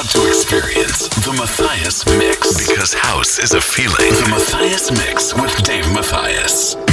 About to experience the Matthias Mix because house is a feeling. The Matthias Mix with Dave Matthias.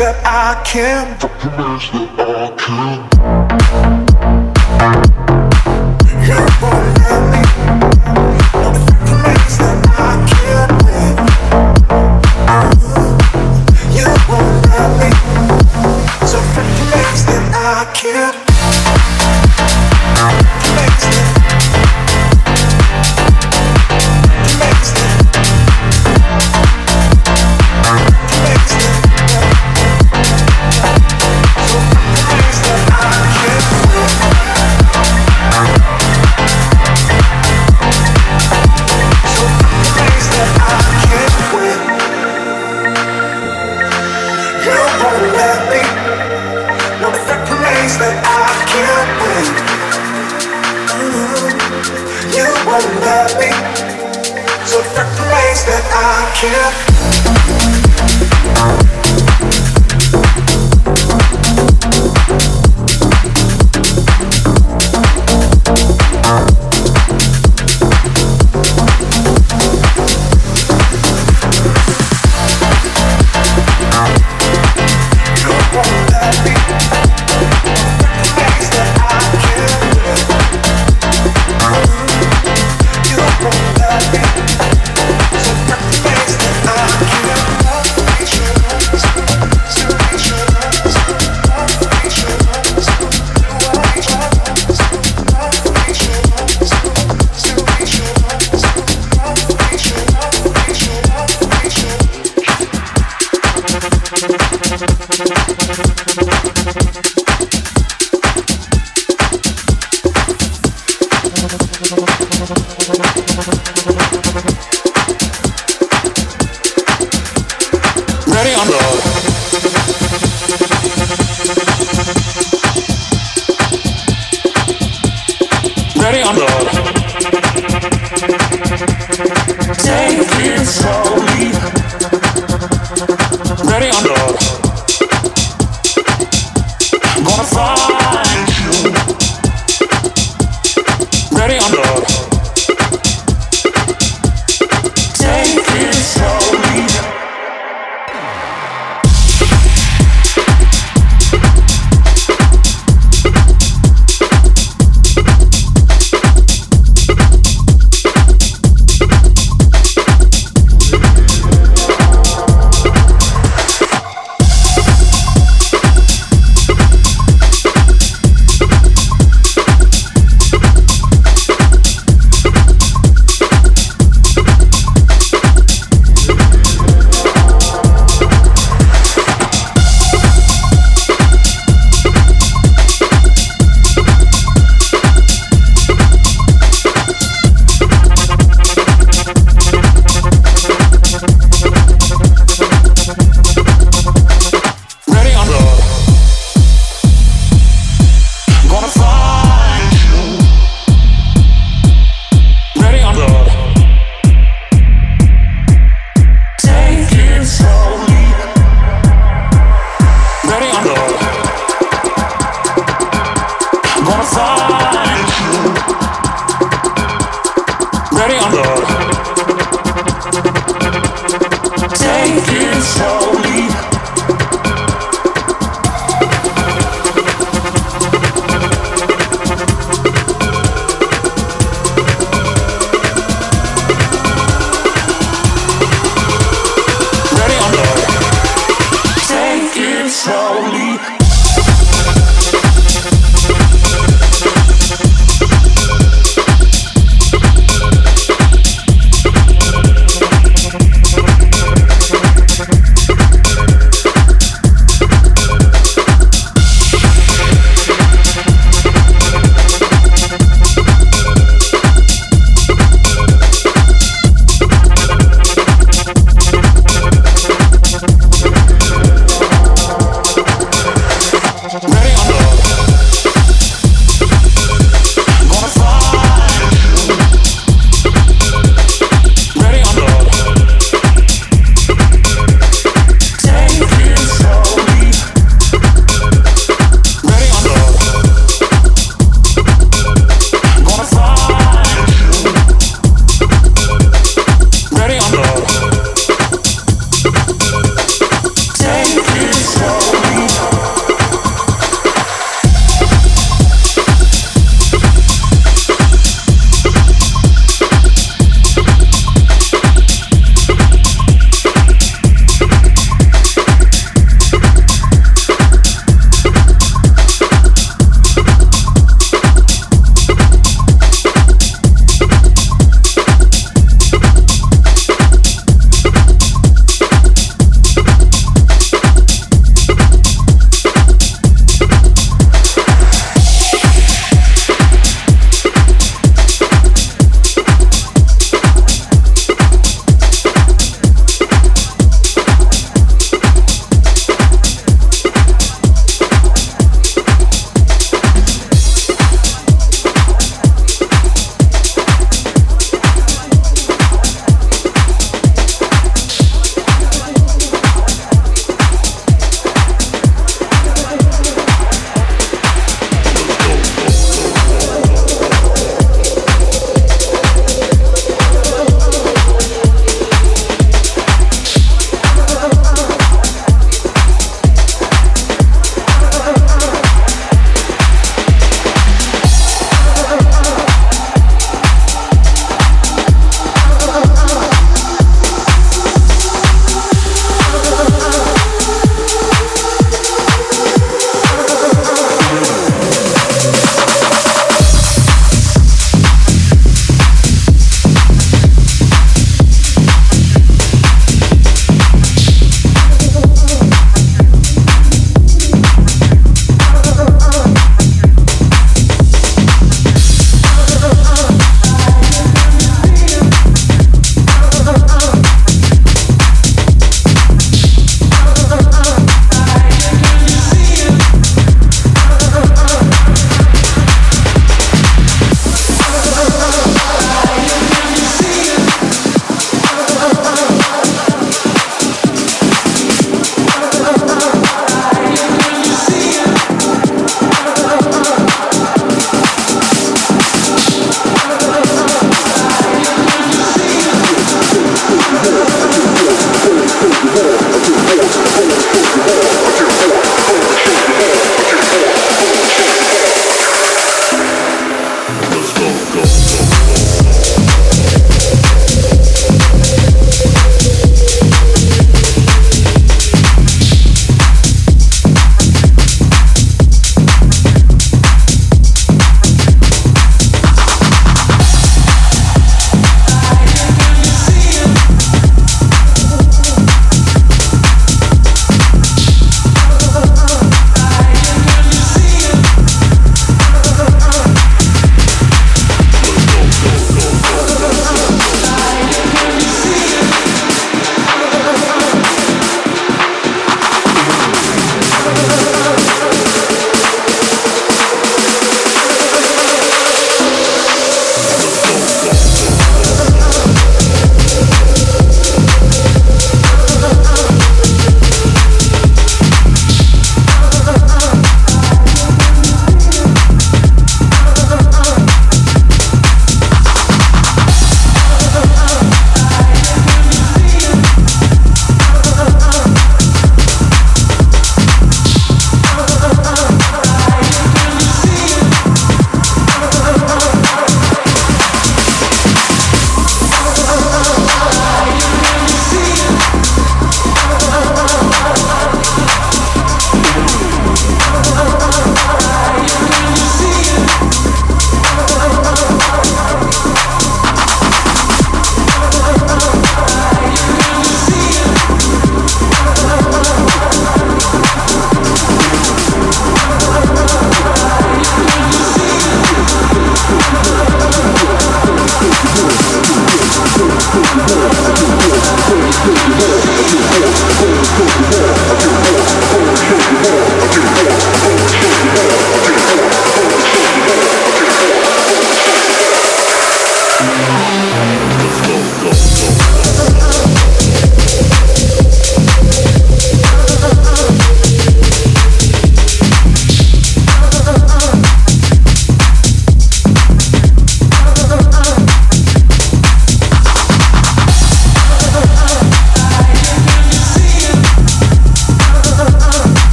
that I can. The remains that I can. you.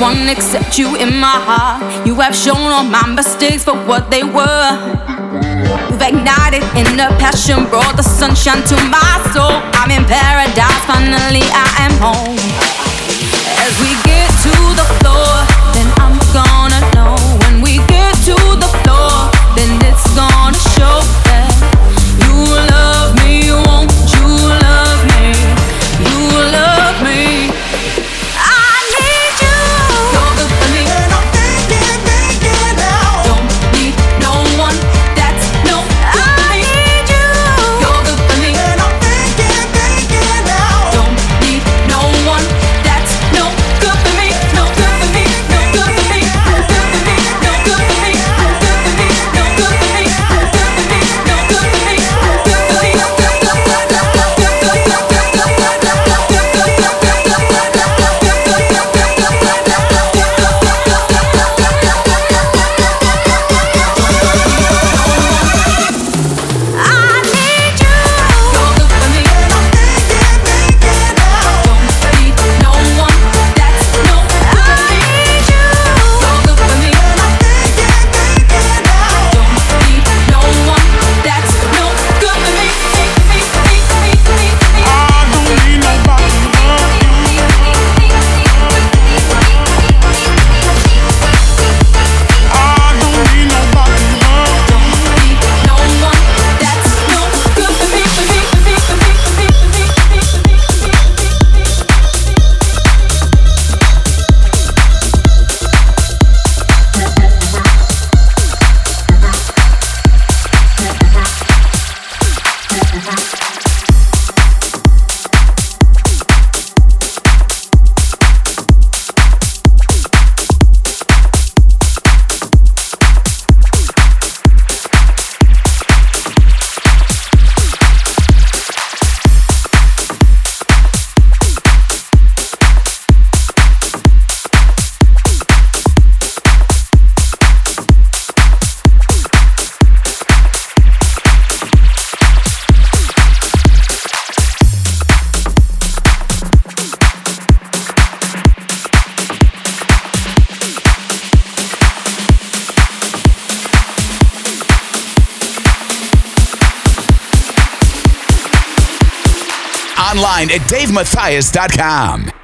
one except you in my heart. You have shown all my mistakes for what they were. You've ignited in the passion, brought the sunshine to my soul. I'm in paradise, finally I am home. at DaveMathias.com.